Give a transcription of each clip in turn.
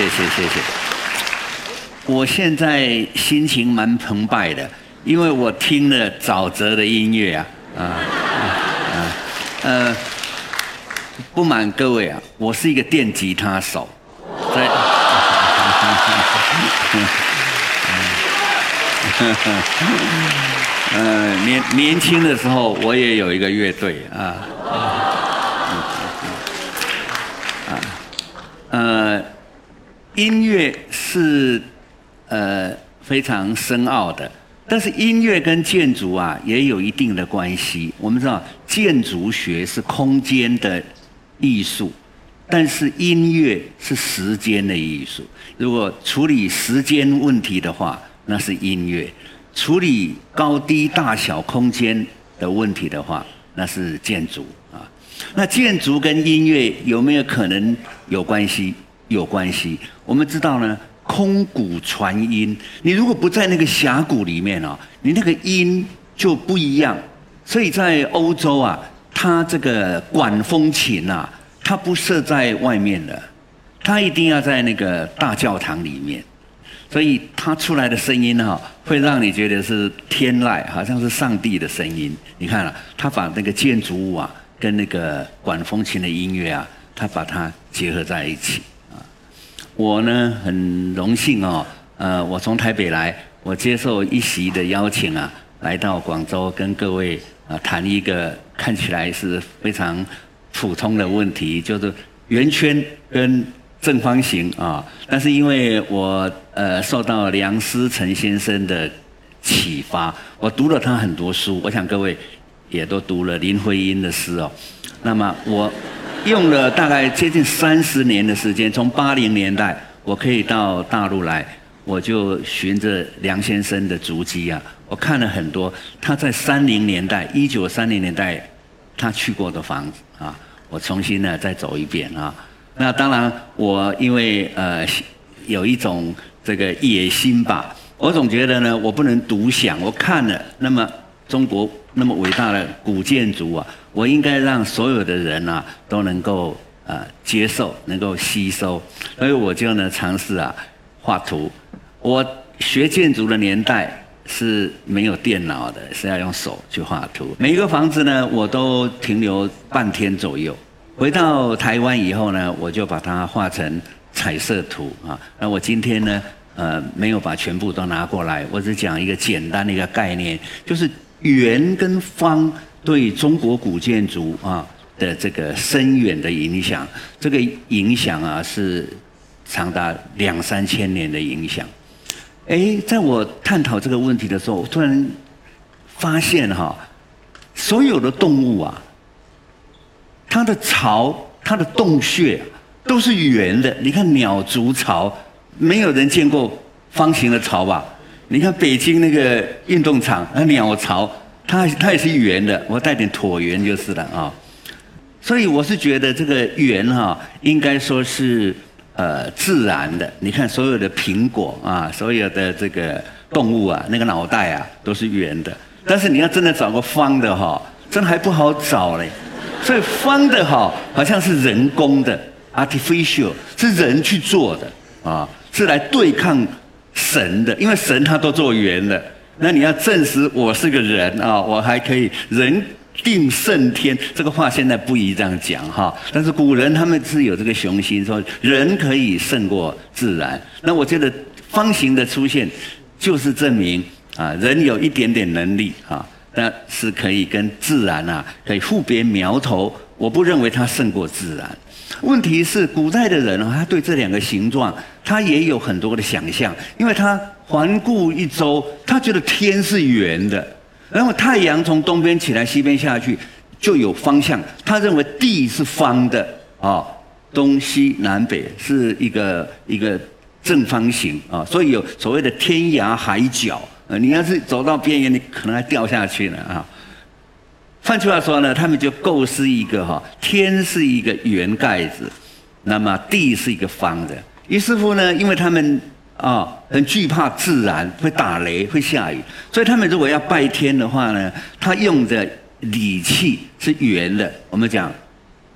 谢谢谢谢。我现在心情蛮澎湃的，因为我听了沼泽的音乐啊啊呃，不瞒各位啊，我是一个电吉他手，在。嗯，年年轻的时候我也有一个乐队。啊，音乐是呃非常深奥的，但是音乐跟建筑啊也有一定的关系。我们知道建筑学是空间的艺术，但是音乐是时间的艺术。如果处理时间问题的话，那是音乐；处理高低大小空间的问题的话，那是建筑啊。那建筑跟音乐有没有可能有关系？有关系。我们知道呢，空谷传音。你如果不在那个峡谷里面啊，你那个音就不一样。所以在欧洲啊，它这个管风琴啊，它不设在外面的，它一定要在那个大教堂里面。所以它出来的声音哈，会让你觉得是天籁，好像是上帝的声音。你看了，他把那个建筑物啊，跟那个管风琴的音乐啊，他把它结合在一起。我呢很荣幸哦，呃，我从台北来，我接受一席的邀请啊，来到广州跟各位啊谈一个看起来是非常普通的问题，就是圆圈跟。正方形啊，但是因为我呃受到梁思成先生的启发，我读了他很多书，我想各位也都读了林徽因的诗哦。那么我用了大概接近三十年的时间，从八零年代我可以到大陆来，我就循着梁先生的足迹啊，我看了很多他在三零年代，一九三零年代他去过的房子啊，我重新呢再走一遍啊。那当然，我因为呃有一种这个野心吧，我总觉得呢，我不能独享。我看了那么中国那么伟大的古建筑啊，我应该让所有的人啊都能够呃接受，能够吸收。所以我就呢尝试啊画图。我学建筑的年代是没有电脑的，是要用手去画图。每一个房子呢，我都停留半天左右。回到台湾以后呢，我就把它画成彩色图啊。那我今天呢，呃，没有把全部都拿过来，我只讲一个简单的一个概念，就是圆跟方对中国古建筑啊的这个深远的影响。这个影响啊，是长达两三千年的影响。哎，在我探讨这个问题的时候，突然发现哈，所有的动物啊。它的巢、它的洞穴都是圆的。你看鸟筑巢，没有人见过方形的巢吧？你看北京那个运动场，那鸟巢，它它也是圆的，我带点椭圆就是了啊。所以我是觉得这个圆哈，应该说是呃自然的。你看所有的苹果啊，所有的这个动物啊，那个脑袋啊都是圆的。但是你要真的找个方的哈，真还不好找嘞。所以方的哈，好像是人工的，artificial，是人去做的啊，是来对抗神的，因为神他都做圆的。那你要证实我是个人啊，我还可以人定胜天，这个话现在不宜这样讲哈。但是古人他们是有这个雄心，说人可以胜过自然。那我觉得方形的出现，就是证明啊，人有一点点能力啊。那是可以跟自然啊，可以互别苗头。我不认为它胜过自然。问题是，古代的人啊，他对这两个形状，他也有很多的想象。因为他环顾一周，他觉得天是圆的，然后太阳从东边起来，西边下去，就有方向。他认为地是方的啊，东西南北是一个一个正方形啊，所以有所谓的天涯海角。呃，你要是走到边缘，你可能还掉下去了啊。换句话说呢，他们就构思一个哈，天是一个圆盖子，那么地是一个方的。于是乎呢，因为他们啊很惧怕自然会打雷会下雨，所以他们如果要拜天的话呢，他用的礼器是圆的。我们讲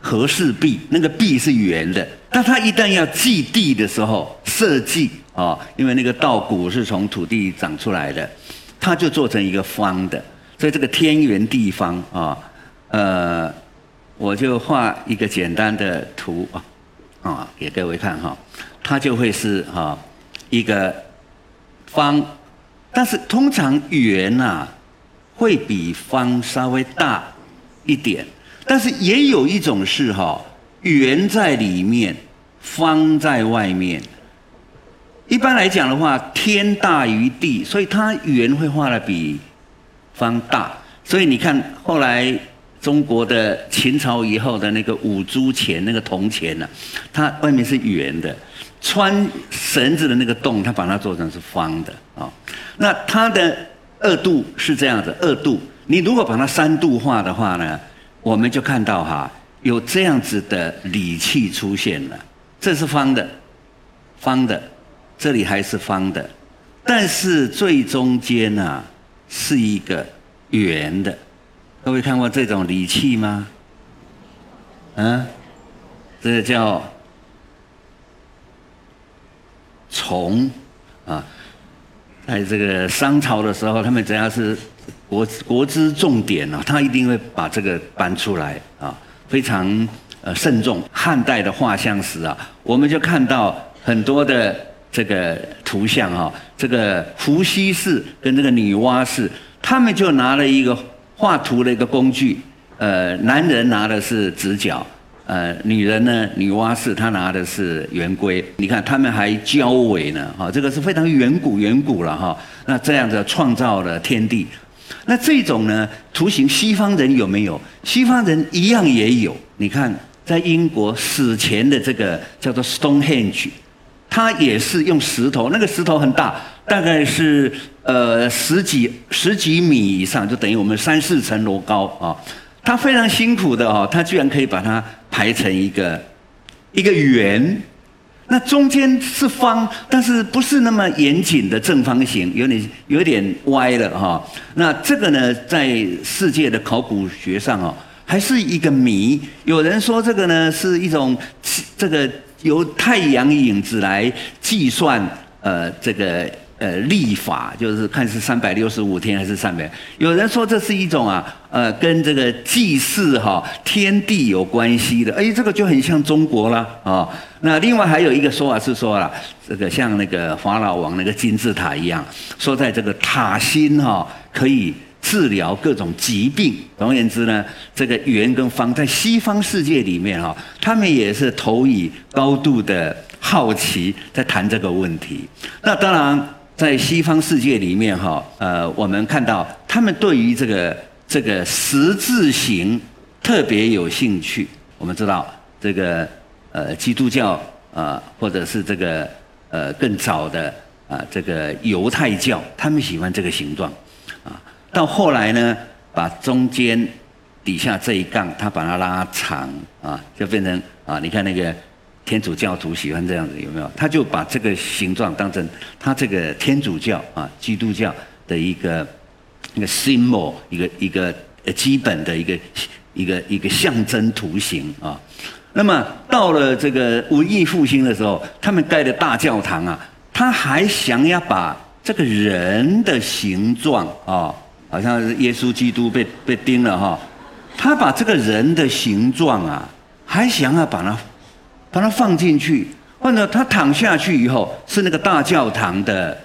和氏璧，那个璧是圆的，但它一旦要祭地的时候，设计啊，因为那个稻谷是从土地长出来的，它就做成一个方的，所以这个天圆地方啊，呃，我就画一个简单的图啊，啊，给各位看哈，它就会是哈一个方，但是通常圆呐会比方稍微大一点。但是也有一种是哈，圆在里面，方在外面。一般来讲的话，天大于地，所以它圆会画的比方大。所以你看后来中国的秦朝以后的那个五铢钱，那个铜钱呢，它外面是圆的，穿绳子的那个洞，它把它做成是方的啊。那它的二度是这样子，二度，你如果把它三度化的话呢？我们就看到哈，有这样子的礼器出现了，这是方的，方的，这里还是方的，但是最中间呢是一个圆的。各位看过这种礼器吗？嗯，这个叫虫啊，在这个商朝的时候，他们只要是。国国之重点啊，他一定会把这个搬出来啊，非常呃慎重。汉代的画像石啊，我们就看到很多的这个图像哈，这个伏羲氏跟这个女娲氏，他们就拿了一个画图的一个工具，呃，男人拿的是直角，呃，女人呢，女娲氏她拿的是圆规。你看他们还交尾呢，哈，这个是非常远古远古了哈。那这样子创造了天地。那这种呢，图形西方人有没有？西方人一样也有。你看，在英国史前的这个叫做 Stonehenge，它也是用石头，那个石头很大，大概是呃十几十几米以上，就等于我们三四层楼高啊。他非常辛苦的哦，他居然可以把它排成一个一个圆。那中间是方，但是不是那么严谨的正方形，有点有点歪了哈。那这个呢，在世界的考古学上哦，还是一个谜。有人说这个呢是一种这个由太阳影子来计算呃这个。呃，历法就是看是三百六十五天还是三百。有人说这是一种啊，呃，跟这个祭祀哈天地有关系的。哎，这个就很像中国了啊。那另外还有一个说法是说啊，这个像那个法老王那个金字塔一样，说在这个塔心哈可以治疗各种疾病。总而言之呢，这个圆跟方在西方世界里面哈，他们也是投以高度的好奇在谈这个问题。那当然。在西方世界里面，哈，呃，我们看到他们对于这个这个十字形特别有兴趣。我们知道这个呃基督教啊，或者是这个呃更早的啊这个犹太教，他们喜欢这个形状啊。到后来呢，把中间底下这一杠，它把它拉长啊，就变成啊，你看那个。天主教徒喜欢这样子，有没有？他就把这个形状当成他这个天主教啊、基督教的一个一个 symbol，一个一个呃基本的一个一个一个象征图形啊。那么到了这个文艺复兴的时候，他们盖的大教堂啊，他还想要把这个人的形状啊，好像是耶稣基督被被钉了哈，他把这个人的形状啊，还想要把它。把它放进去，或者他躺下去以后是那个大教堂的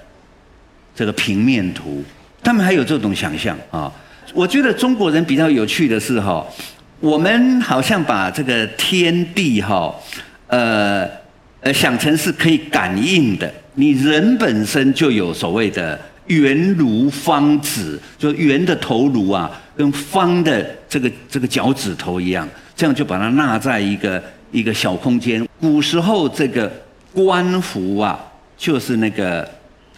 这个平面图，他们还有这种想象啊。我觉得中国人比较有趣的是哈，我们好像把这个天地哈，呃呃想成是可以感应的。你人本身就有所谓的圆如方指，就圆的头颅啊，跟方的这个这个脚趾头一样，这样就把它纳在一个。一个小空间，古时候这个官服啊，就是那个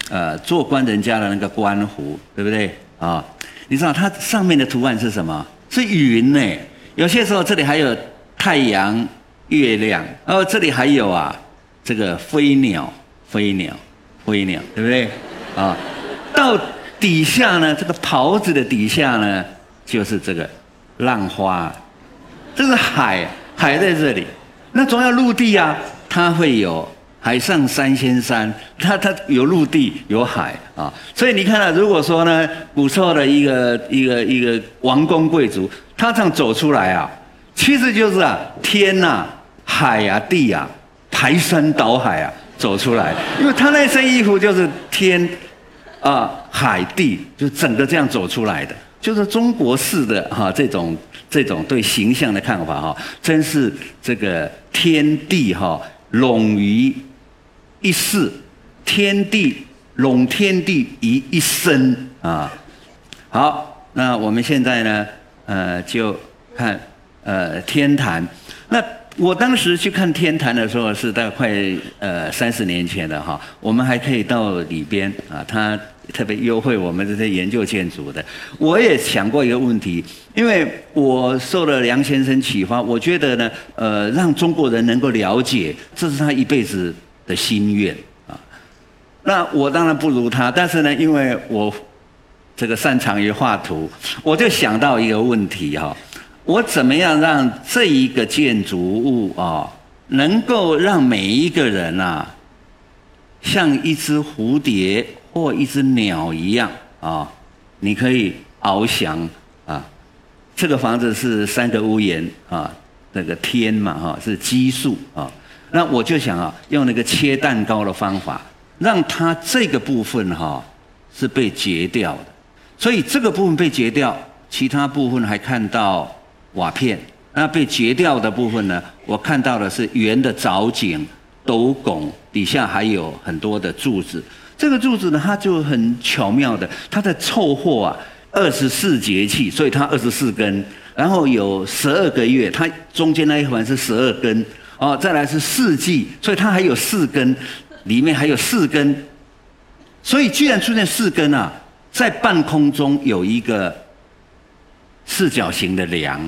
呃做官人家的那个官服，对不对啊？你知道它上面的图案是什么？是云呢。有些时候这里还有太阳、月亮，哦这里还有啊这个飞鸟、飞鸟、飞鸟，对不对啊？到底下呢，这个袍子的底下呢，就是这个浪花，这是海。海在这里，那总要陆地啊，它会有海上三仙山，它它有陆地有海啊，所以你看啊，如果说呢，古时候的一个一个一个王公贵族，他这样走出来啊，其实就是啊，天呐，海啊，地啊，排山倒海啊，走出来，因为他那身衣服就是天啊，海地，就整个这样走出来的，就是中国式的哈这种。这种对形象的看法哈，真是这个天地哈拢于一世，天地拢天地于一身啊。好，那我们现在呢，呃，就看呃天坛。那我当时去看天坛的时候，是大概快呃三十年前的哈，我们还可以到里边啊，他。特别优惠我们这些研究建筑的，我也想过一个问题，因为我受了梁先生启发，我觉得呢，呃，让中国人能够了解，这是他一辈子的心愿啊。那我当然不如他，但是呢，因为我这个擅长于画图，我就想到一个问题哈，我怎么样让这一个建筑物啊，能够让每一个人啊，像一只蝴蝶。或一只鸟一样啊，你可以翱翔啊。这个房子是三个屋檐啊，那个天嘛哈是奇数啊。那我就想啊，用那个切蛋糕的方法，让它这个部分哈是被截掉的。所以这个部分被截掉，其他部分还看到瓦片。那被截掉的部分呢，我看到的是圆的藻井、斗拱，底下还有很多的柱子。这个柱子呢，它就很巧妙的，它在凑合啊，二十四节气，所以它二十四根，然后有十二个月，它中间那一环是十二根，哦，再来是四季，所以它还有四根，里面还有四根，所以居然出现四根啊，在半空中有一个四角形的梁，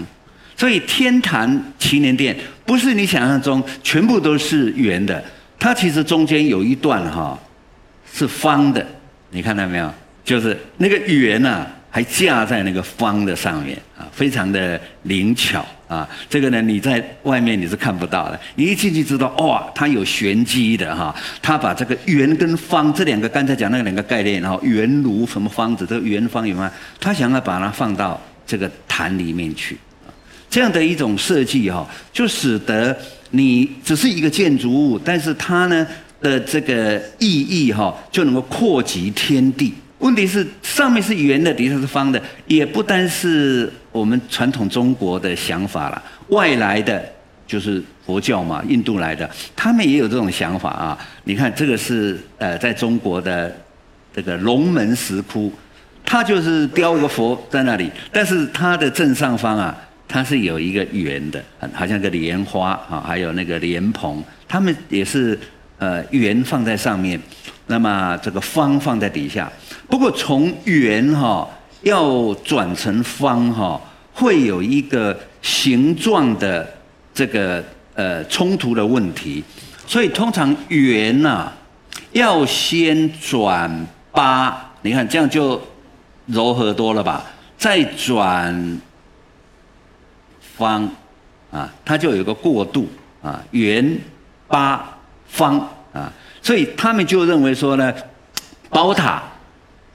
所以天坛祈年殿不是你想象中全部都是圆的，它其实中间有一段哈。是方的，你看到没有？就是那个圆呐，还架在那个方的上面啊，非常的灵巧啊。这个呢，你在外面你是看不到的，你一进去知道，哇，它有玄机的哈。它把这个圆跟方这两个刚才讲那两个概念，然后圆如什么方子，这个圆方有吗？他想要把它放到这个坛里面去。这样的一种设计哈，就使得你只是一个建筑物，但是它呢。的这个意义哈，就能够扩及天地。问题是上面是圆的，底下是方的，也不单是我们传统中国的想法了。外来的就是佛教嘛，印度来的，他们也有这种想法啊。你看这个是呃，在中国的这个龙门石窟，它就是雕一个佛在那里，但是它的正上方啊，它是有一个圆的，好像个莲花啊，还有那个莲蓬，它们也是。呃，圆放在上面，那么这个方放在底下。不过从圆哈要转成方哈，会有一个形状的这个呃冲突的问题。所以通常圆呐要先转八，你看这样就柔和多了吧？再转方啊，它就有个过渡啊，圆八。方啊，所以他们就认为说呢，宝塔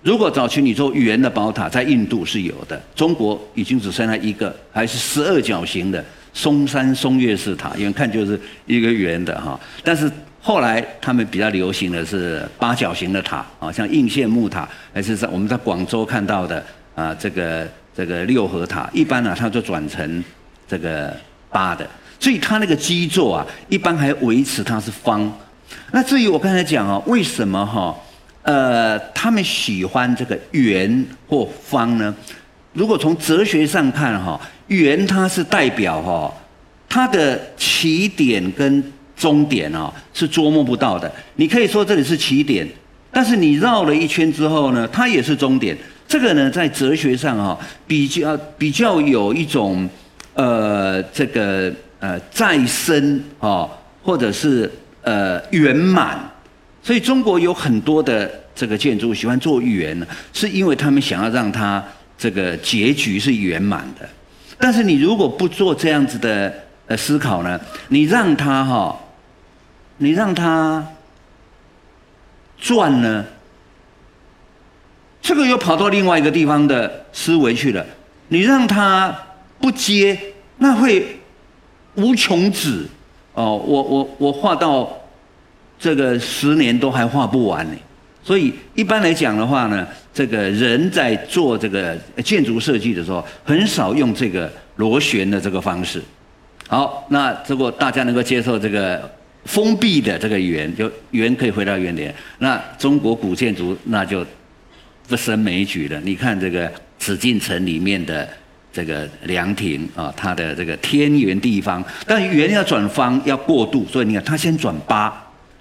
如果早期你做圆的宝塔，在印度是有的，中国已经只剩下一个，还是十二角形的嵩山嵩岳寺塔，远看就是一个圆的哈。但是后来他们比较流行的是八角形的塔啊，像应县木塔，还是在我们在广州看到的啊，这个这个六合塔，一般呢它就转成这个八的。所以它那个基座啊，一般还维持它是方。那至于我刚才讲啊，为什么哈，呃，他们喜欢这个圆或方呢？如果从哲学上看哈，圆它是代表哈，它的起点跟终点啊是捉摸不到的。你可以说这里是起点，但是你绕了一圈之后呢，它也是终点。这个呢，在哲学上哈，比较比较有一种呃这个。呃，再生啊，或者是呃圆满，所以中国有很多的这个建筑喜欢做圆呢，是因为他们想要让它这个结局是圆满的。但是你如果不做这样子的呃思考呢？你让它哈，你让它转呢，这个又跑到另外一个地方的思维去了。你让它不接，那会无穷止哦。我我我画到这个十年都还画不完呢。所以一般来讲的话呢，这个人在做这个建筑设计的时候，很少用这个螺旋的这个方式。好，那如果大家能够接受这个封闭的这个圆，就圆可以回到原点，那中国古建筑那就不胜枚举了。你看这个紫禁城里面的这个凉亭啊，它的这个天圆地方，但圆要转方要过渡，所以你看它先转八，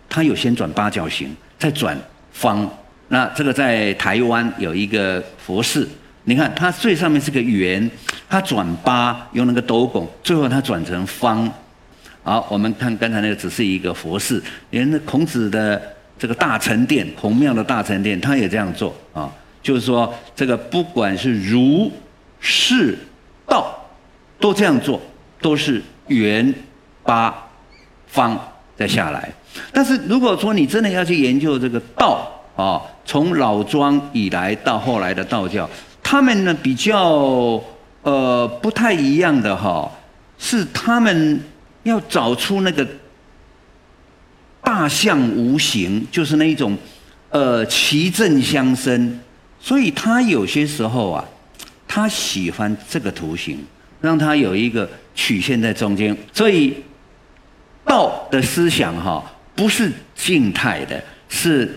它有先转八角形，再转。方，那这个在台湾有一个佛寺，你看它最上面是个圆，它转八用那个斗拱，最后它转成方。好，我们看刚才那个只是一个佛寺，连那孔子的这个大成殿，孔庙的大成殿，他也这样做啊，就是说这个不管是儒、释、都这样做，都是圆、八、方再下来。但是如果说你真的要去研究这个道啊，从老庄以来到后来的道教，他们呢比较呃不太一样的哈，是他们要找出那个大象无形，就是那一种呃奇正相生，所以他有些时候啊，他喜欢这个图形，让它有一个曲线在中间，所以道的思想哈。不是静态的，是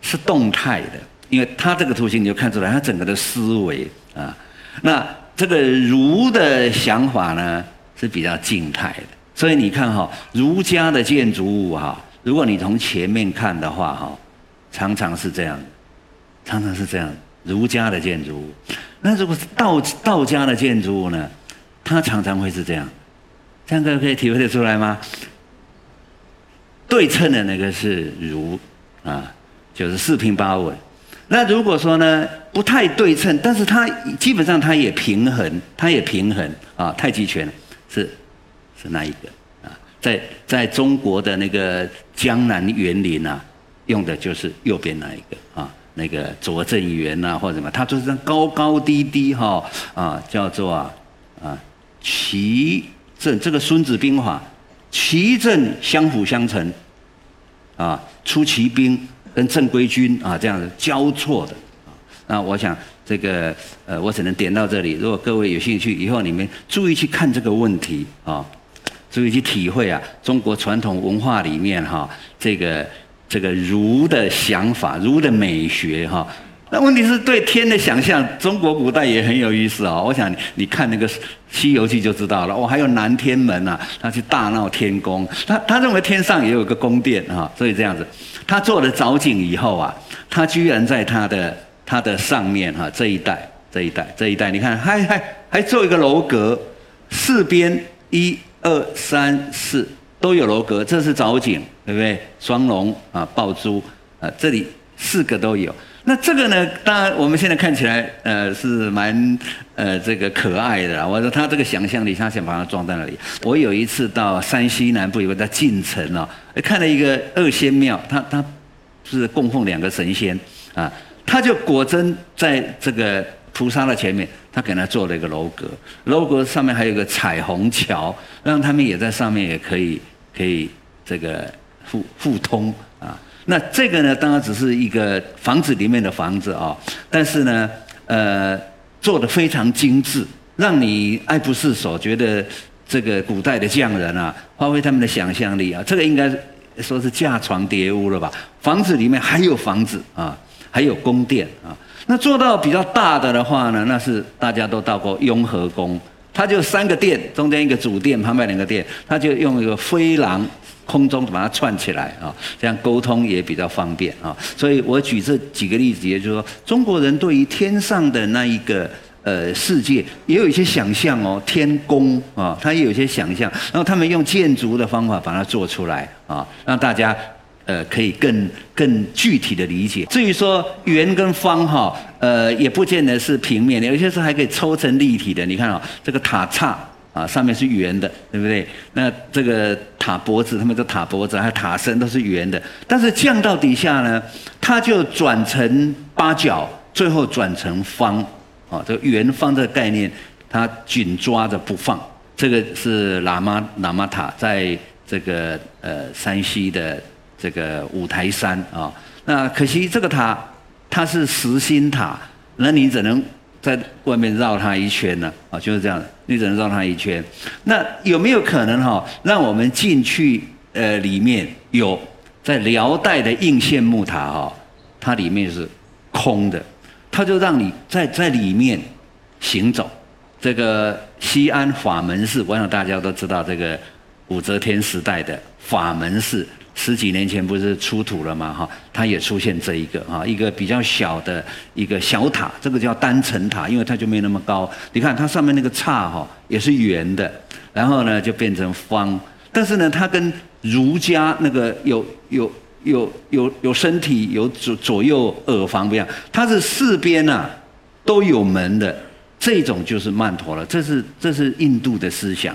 是动态的，因为它这个图形你就看出来，它整个的思维啊。那这个儒的想法呢是比较静态的，所以你看哈，儒家的建筑物哈，如果你从前面看的话哈，常常是这样，常常是这样，儒家的建筑物。那如果是道道家的建筑物呢，它常常会是这样，这样各位可以体会得出来吗？对称的那个是如，啊，就是四平八稳。那如果说呢，不太对称，但是它基本上它也平衡，它也平衡啊。太极拳是是那一个啊？在在中国的那个江南园林啊，用的就是右边那一个啊，那个拙政园呐或者什么，它就是高高低低哈啊，叫做啊啊齐正这个《孙子兵法》。齐正相辅相成，啊，出奇兵跟正规军啊这样子交错的，那我想这个呃，我只能点到这里。如果各位有兴趣，以后你们注意去看这个问题啊，注意去体会啊，中国传统文化里面哈，这个这个儒的想法、儒的美学哈。那问题是对天的想象，中国古代也很有意思啊。我想你你看那个《西游记》就知道了。哦，还有南天门啊，他去大闹天宫。他他认为天上也有个宫殿啊，所以这样子，他做了藻井以后啊，他居然在他的他的上面哈这一带这一带这一带，你看还还还做一个楼阁，四边一二三四都有楼阁，这是藻井，对不对？双龙啊，抱珠啊，这里四个都有。那这个呢？当然，我们现在看起来，呃，是蛮呃这个可爱的啦。我说他这个想象力，他想把它装在那里。我有一次到山西南部有个叫晋城哦，看了一个二仙庙，他他是供奉两个神仙啊，他就果真在这个菩萨的前面，他给他做了一个楼阁，楼阁上面还有个彩虹桥，让他们也在上面也可以可以这个互互通。那这个呢，当然只是一个房子里面的房子啊，但是呢，呃，做的非常精致，让你爱不释手，觉得这个古代的匠人啊，发挥他们的想象力啊，这个应该说是架床叠屋了吧？房子里面还有房子啊，还有宫殿啊。那做到比较大的的话呢，那是大家都到过雍和宫，它就三个殿，中间一个主殿，旁边两个殿，它就用一个飞廊。空中把它串起来啊，这样沟通也比较方便啊。所以我举这几个例子，也就是说，中国人对于天上的那一个呃世界，也有一些想象哦，天宫啊，他也有一些想象，然后他们用建筑的方法把它做出来啊，让大家呃可以更更具体的理解。至于说圆跟方哈，呃，也不见得是平面的，有些时候还可以抽成立体的。你看啊，这个塔刹啊，上面是圆的，对不对？那这个塔脖子，他们的塔脖子还有塔身都是圆的，但是降到底下呢，它就转成八角，最后转成方，啊，这个圆方的概念，它紧抓着不放。这个是喇嘛喇嘛塔，在这个呃山西的这个五台山啊。那可惜这个塔它是实心塔，那你只能。在外面绕它一圈呢，啊，就是这样的，你只能绕它一圈。那有没有可能哈，让我们进去？呃，里面有在辽代的应县木塔哈，它里面是空的，它就让你在在里面行走。这个西安法门寺，我想大家都知道，这个武则天时代的法门寺。十几年前不是出土了吗？哈，它也出现这一个哈，一个比较小的一个小塔，这个叫单层塔，因为它就没那么高。你看它上面那个叉哈也是圆的，然后呢就变成方，但是呢它跟儒家那个有有有有有身体有左左右耳房不一样，它是四边呐都有门的，这种就是曼陀罗，这是这是印度的思想，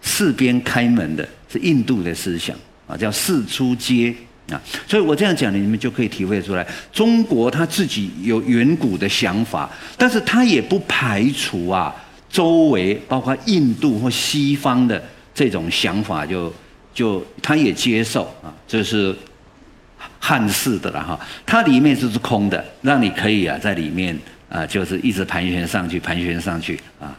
四边开门的是印度的思想。啊，叫四出街啊，所以我这样讲，你们就可以体会出来，中国他自己有远古的想法，但是他也不排除啊，周围包括印度或西方的这种想法，就就他也接受啊，这是汉式的了哈，它里面就是空的，让你可以啊在里面啊，就是一直盘旋上去，盘旋上去啊。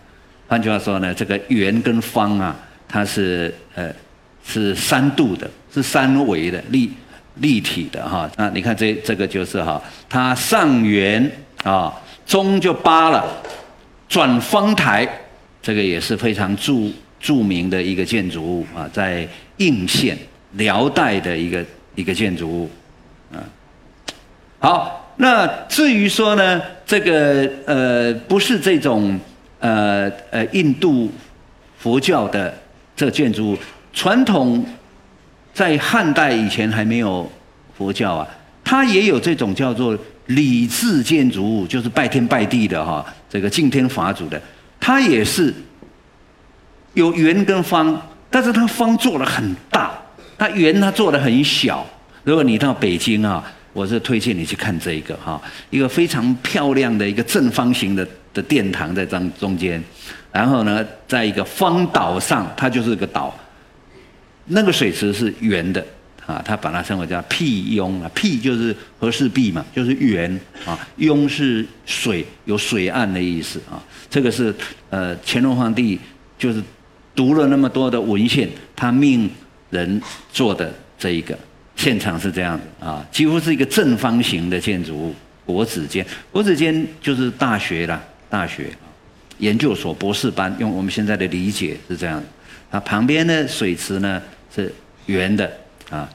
换句话说呢，这个圆跟方啊，它是呃。是三度的，是三维的立立体的哈。那你看这这个就是哈，它上圆啊，中就八了，转方台，这个也是非常著著名的一个建筑物啊，在应县辽代的一个一个建筑物啊。好，那至于说呢，这个呃不是这种呃呃印度佛教的这建筑物。传统在汉代以前还没有佛教啊，它也有这种叫做礼制建筑物，就是拜天拜地的哈，这个敬天法祖的，它也是有圆跟方，但是它方做的很大，它圆它做的很小。如果你到北京啊，我是推荐你去看这一个哈，一个非常漂亮的一个正方形的的殿堂在中中间，然后呢，在一个方岛上，它就是一个岛。那个水池是圆的，啊，他把它称为叫辟雍啊，辟就是和氏璧嘛，就是圆啊，雍是水，有水岸的意思啊。这个是呃乾隆皇帝就是读了那么多的文献，他命人做的这一个现场是这样子啊，几乎是一个正方形的建筑物，国子监，国子监就是大学啦，大学研究所、博士班，用我们现在的理解是这样啊，旁边的水池呢。是圆的啊，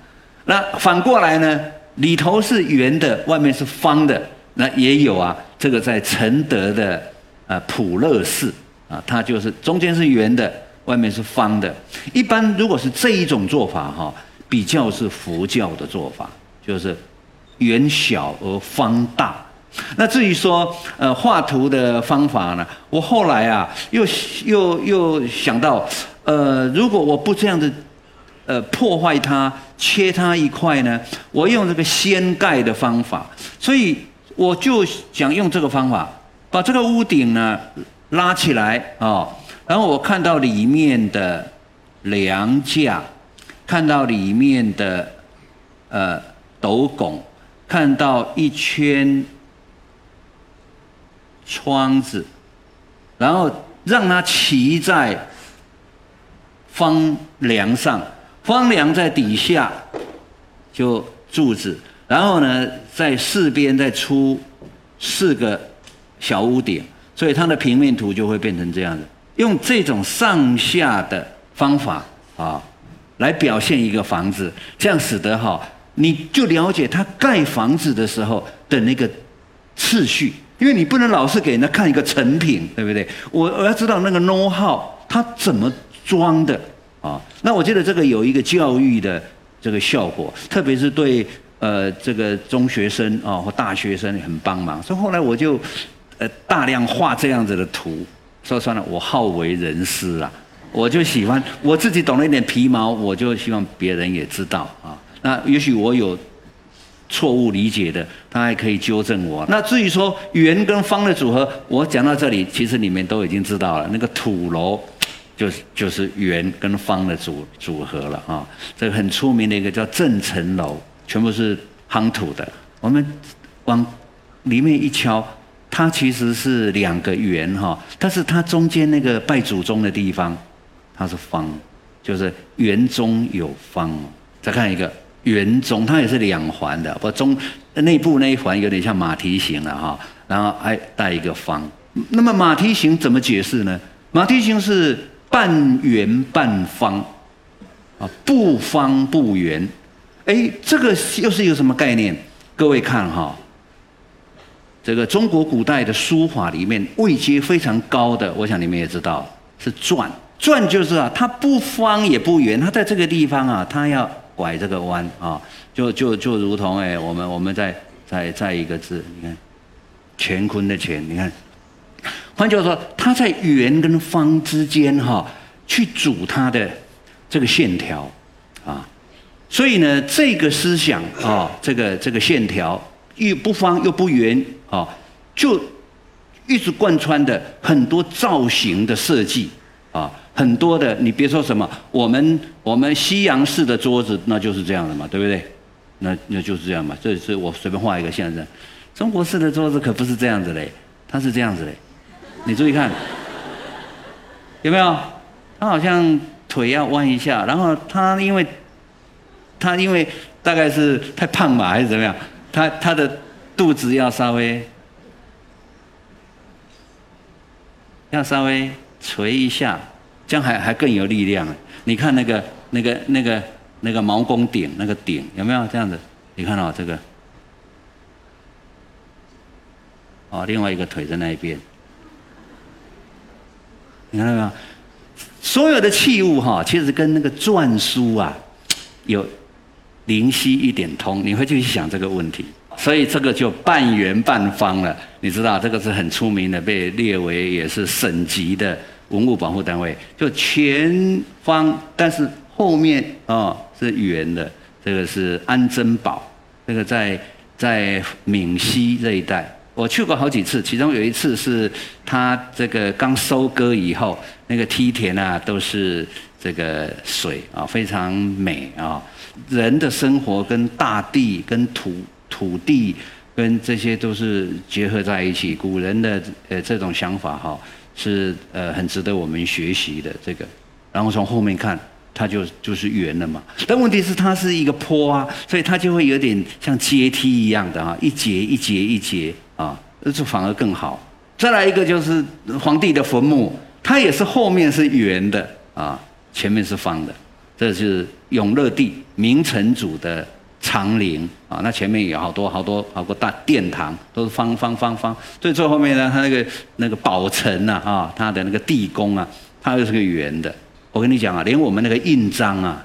那反过来呢？里头是圆的，外面是方的，那也有啊。这个在承德的啊普乐寺啊，它就是中间是圆的，外面是方的。一般如果是这一种做法哈，比较是佛教的做法，就是圆小而方大。那至于说呃画图的方法呢，我后来啊又又又想到，呃，如果我不这样子。呃，破坏它，切它一块呢？我用这个掀盖的方法，所以我就想用这个方法，把这个屋顶呢拉起来啊，然后我看到里面的梁架，看到里面的呃斗拱，看到一圈窗子，然后让它骑在方梁上。方梁在底下，就柱子，然后呢，在四边再出四个小屋顶，所以它的平面图就会变成这样的。用这种上下的方法啊，来表现一个房子，这样使得哈，你就了解他盖房子的时候的那个次序，因为你不能老是给人家看一个成品，对不对？我我要知道那个 know how，它怎么装的。啊，那我觉得这个有一个教育的这个效果，特别是对呃这个中学生啊或大学生很帮忙。所以后来我就呃大量画这样子的图，说算了，我好为人师啊，我就喜欢我自己懂了一点皮毛，我就希望别人也知道啊。那也许我有错误理解的，他还可以纠正我。那至于说圆跟方的组合，我讲到这里，其实你们都已经知道了。那个土楼就是就是圆跟方的组组合了啊。这个很出名的一个叫正城楼，全部是夯土的。我们往里面一敲。它其实是两个圆哈，但是它中间那个拜祖宗的地方，它是方，就是圆中有方。再看一个圆中，它也是两环的，不中内部那一环有点像马蹄形了哈，然后还带一个方。那么马蹄形怎么解释呢？马蹄形是半圆半方，啊，不方不圆。哎，这个又是一个什么概念？各位看哈。这个中国古代的书法里面位阶非常高的，我想你们也知道是篆。篆就是啊，它不方也不圆，它在这个地方啊，它要拐这个弯啊，就就就如同哎，我们我们在在在一个字，你看乾坤的乾，你看，换句话说，它在圆跟方之间哈，去组它的这个线条啊，所以呢，这个思想啊，这个这个线条又不方又不圆。哦，就一直贯穿的很多造型的设计啊，很多的，你别说什么，我们我们西洋式的桌子那就是这样的嘛，对不对？那那就是这样嘛。这是我随便画一个象征。中国式的桌子可不是这样子嘞，它是这样子嘞。你注意看，有没有？他好像腿要弯一下，然后他因为他因为大概是太胖吧，还是怎么样？他他的。肚子要稍微，要稍微垂一下，这样还还更有力量。你看那个那个那个那个毛公鼎那个鼎有没有这样子？你看到这个？哦，另外一个腿在那一边，你看到没有？所有的器物哈，其实跟那个篆书啊有灵犀一点通。你会去想这个问题。所以这个就半圆半方了，你知道这个是很出名的，被列为也是省级的文物保护单位。就前方，但是后面啊是圆的，这个是安珍堡，这个在在闽西这一带，我去过好几次，其中有一次是它这个刚收割以后，那个梯田啊都是这个水啊，非常美啊，人的生活跟大地跟土。土地跟这些都是结合在一起，古人的呃这种想法哈是呃很值得我们学习的这个。然后从后面看，它就就是圆了嘛。但问题是它是一个坡啊，所以它就会有点像阶梯一样的啊，一节一节一节啊，这反而更好。再来一个就是皇帝的坟墓，它也是后面是圆的啊，前面是方的。这是永乐帝明成祖的。长陵啊，那前面有好多好多好多大殿堂，都是方方方方。最最后面呢，它那个那个宝城呐，啊，它的那个地宫啊，它又是个圆的。我跟你讲啊，连我们那个印章啊，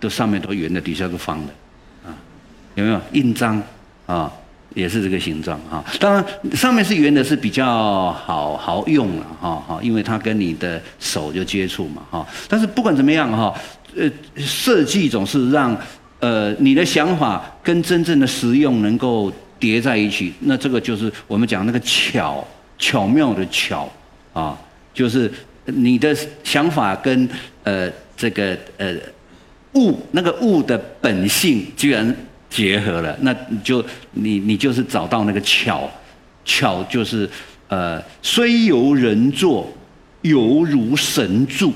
都上面都圆的，底下都方的，啊，有没有印章啊？也是这个形状啊。当然，上面是圆的，是比较好好用了哈，哈，因为它跟你的手就接触嘛，哈。但是不管怎么样哈，呃，设计总是让。呃，你的想法跟真正的实用能够叠在一起，那这个就是我们讲那个巧巧妙的巧啊，就是你的想法跟呃这个呃物那个物的本性居然结合了，那你就你你就是找到那个巧巧就是呃虽由人作，犹如神助，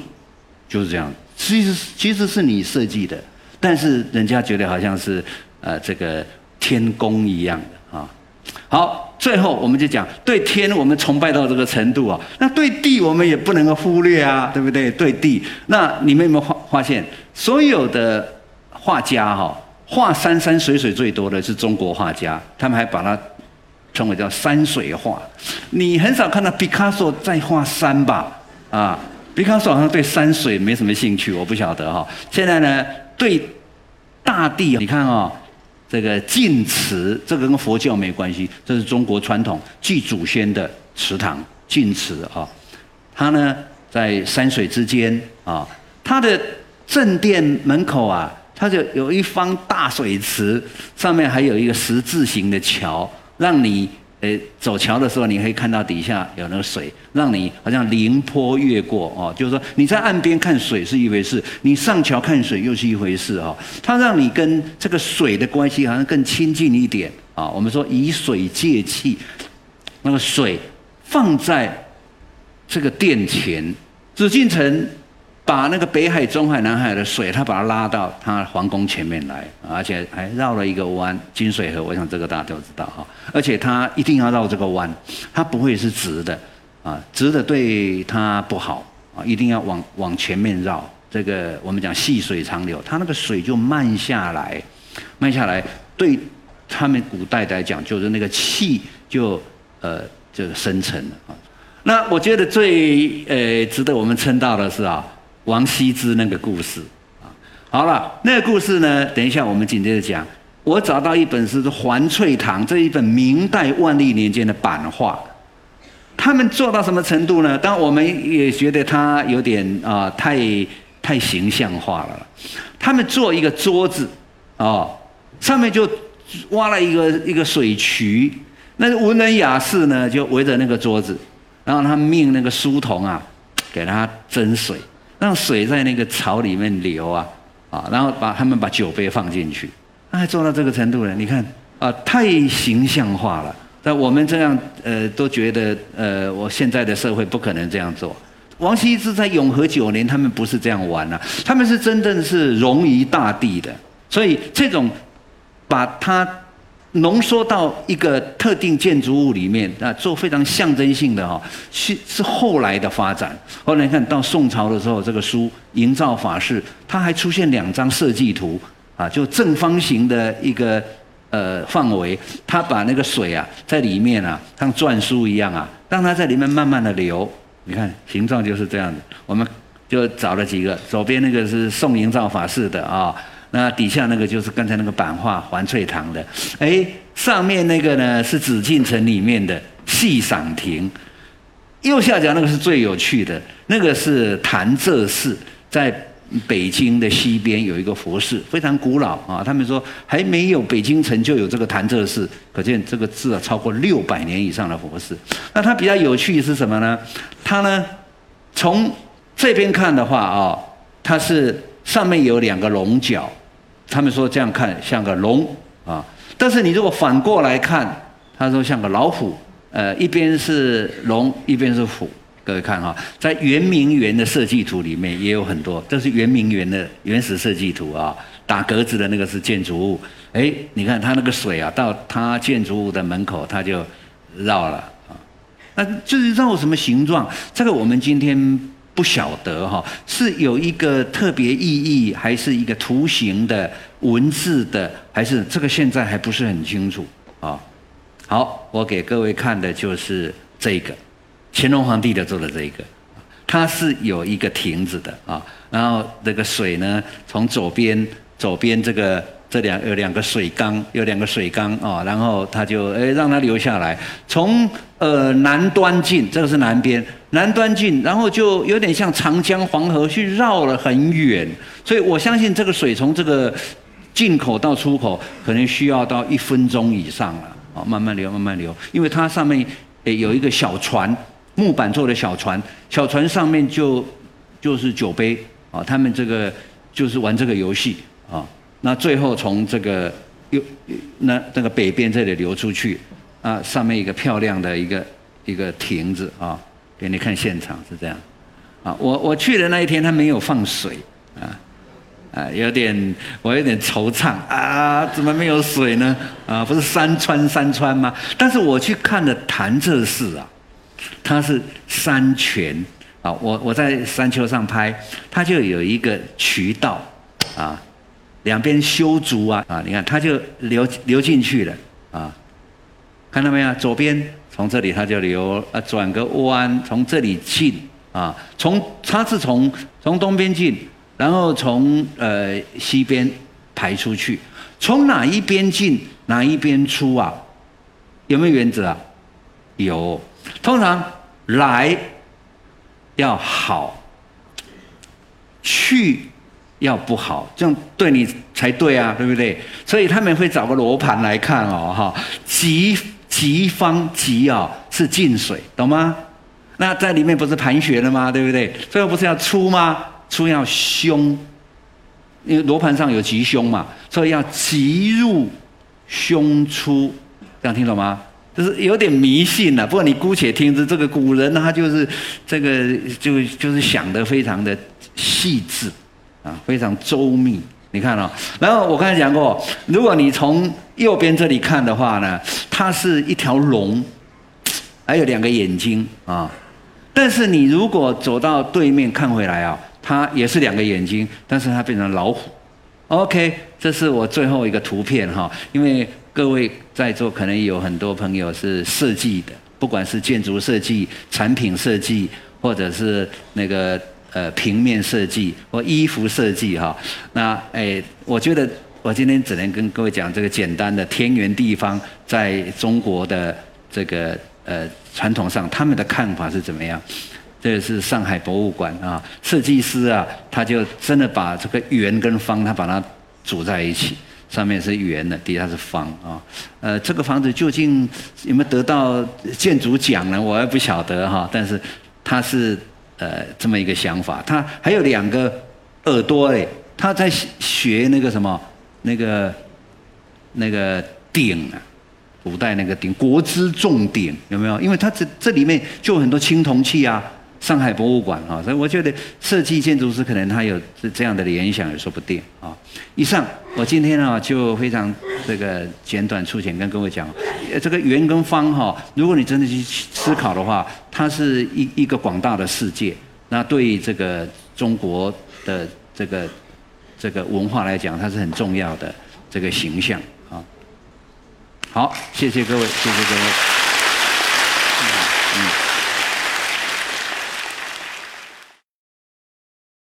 就是这样，其实其实是你设计的。但是人家觉得好像是，呃，这个天宫一样的啊。好，最后我们就讲对天，我们崇拜到这个程度啊，那对地我们也不能够忽略啊，对不对？对地，那你们有没有发发现，所有的画家哈，画山山水水最多的是中国画家，他们还把它称为叫山水画。你很少看到毕卡索在画山吧？啊，毕卡索好像对山水没什么兴趣，我不晓得哈。现在呢？对大地，你看啊，这个晋祠，这个跟佛教没关系，这是中国传统祭祖先的祠堂，晋祠啊。它呢在山水之间啊。它的正殿门口啊，它就有一方大水池，上面还有一个十字形的桥，让你。诶，走桥的时候，你可以看到底下有那个水，让你好像凌波越过哦。就是说，你在岸边看水是一回事，你上桥看水又是一回事哦。它让你跟这个水的关系好像更亲近一点啊。我们说以水借气，那个水放在这个殿前，紫禁城。把那个北海、中海、南海的水，他把它拉到他皇宫前面来，而且还绕了一个弯，金水河。我想这个大家都知道哈。而且他一定要绕这个弯，它不会是直的啊，直的对它不好啊，一定要往往前面绕。这个我们讲细水长流，它那个水就慢下来，慢下来，对他们古代来讲，就是那个气就呃就生成了啊。那我觉得最呃值得我们称道的是啊。王羲之那个故事啊，好了，那个故事呢？等一下我们紧接着讲。我找到一本是《环翠堂》这一本明代万历年间的版画，他们做到什么程度呢？当然我们也觉得他有点啊，太太形象化了。他们做一个桌子哦，上面就挖了一个一个水渠，那文人雅士呢就围着那个桌子，然后他命那个书童啊，给他斟水。让水在那个槽里面流啊，啊，然后把他们把酒杯放进去，那做到这个程度了？你看啊，太形象化了。那我们这样呃，都觉得呃，我现在的社会不可能这样做。王羲之在永和九年，他们不是这样玩啊，他们是真正是融于大地的。所以这种把它。浓缩到一个特定建筑物里面啊，做非常象征性的哈，是是后来的发展。后来看到宋朝的时候，这个书《营造法式》，它还出现两张设计图啊，就正方形的一个呃范围，它把那个水啊在里面啊，像篆书一样啊，让它在里面慢慢的流。你看形状就是这样的，我们就找了几个，左边那个是宋营造法式的啊。那底下那个就是刚才那个版画环翠堂的，哎，上面那个呢是紫禁城里面的戏赏亭，右下角那个是最有趣的，那个是潭柘寺，在北京的西边有一个佛寺，非常古老啊。他们说还没有北京城就有这个潭柘寺，可见这个字啊超过六百年以上的佛寺。那它比较有趣是什么呢？它呢从这边看的话啊，它是上面有两个龙角。他们说这样看像个龙啊，但是你如果反过来看，他说像个老虎，呃，一边是龙，一边是虎。各位看哈，在圆明园的设计图里面也有很多，这是圆明园的原始设计图啊，打格子的那个是建筑物。哎，你看它那个水啊，到它建筑物的门口，它就绕了啊。那就是绕什么形状，这个我们今天。不晓得哈，是有一个特别意义，还是一个图形的文字的，还是这个现在还不是很清楚啊。好，我给各位看的就是这个，乾隆皇帝的做的这个，它是有一个亭子的啊，然后这个水呢，从左边左边这个。这两有两个水缸，有两个水缸啊，然后他就诶让它流下来，从呃南端进，这个是南边，南端进，然后就有点像长江黄河去绕了很远，所以我相信这个水从这个进口到出口可能需要到一分钟以上了，啊，慢慢流慢慢流，因为它上面诶有一个小船，木板做的小船，小船上面就就是酒杯。啊，他们这个就是玩这个游戏。啊。那最后从这个又那那个北边这里流出去，啊，上面一个漂亮的一个一个亭子啊，给你看现场是这样，啊，我我去的那一天他没有放水，啊，啊，有点我有点惆怅啊，怎么没有水呢？啊，不是山川山川吗？但是我去看了潭柘寺啊，它是山泉啊，我我在山丘上拍，它就有一个渠道啊。两边修竹啊啊，你看它就流流进去了啊，看到没有？左边从这里它就流啊，转个弯从这里进啊，从它是从从东边进，然后从呃西边排出去，从哪一边进哪一边出啊？有没有原则啊？有，通常来要好，去要不好，这样对你才对啊，对不对？所以他们会找个罗盘来看哦，哈，吉吉方吉啊是进水，懂吗？那在里面不是盘旋了吗？对不对？最后不是要出吗？出要凶，因为罗盘上有吉凶嘛，所以要吉入凶出，这样听懂吗？就是有点迷信了。不过你姑且听之，这个古人他就是这个就就是想的非常的细致啊，非常周密。你看哦，然后我刚才讲过，如果你从右边这里看的话呢，它是一条龙，还有两个眼睛啊。但是你如果走到对面看回来啊，它也是两个眼睛，但是它变成老虎。OK，这是我最后一个图片哈，因为各位在座可能有很多朋友是设计的，不管是建筑设计、产品设计，或者是那个呃平面设计或衣服设计哈。那哎，我觉得我今天只能跟各位讲这个简单的天圆地方在中国的这个。呃，传统上他们的看法是怎么样？这是上海博物馆啊，设计师啊，他就真的把这个圆跟方，他把它组在一起，上面是圆的，底下是方啊。呃，这个房子究竟有没有得到建筑奖呢？我也不晓得哈。但是他是呃这么一个想法，他还有两个耳朵哎，他在学那个什么那个那个鼎啊。古代那个鼎，国之重鼎，有没有？因为它这这里面就很多青铜器啊。上海博物馆啊，所以我觉得设计建筑师可能他有这这样的联想也说不定啊。以上，我今天呢就非常这个简短粗浅跟各位讲，这个圆跟方哈，如果你真的去思考的话，它是一一个广大的世界。那对这个中国的这个这个文化来讲，它是很重要的这个形象啊。好，谢谢各位，谢谢各位。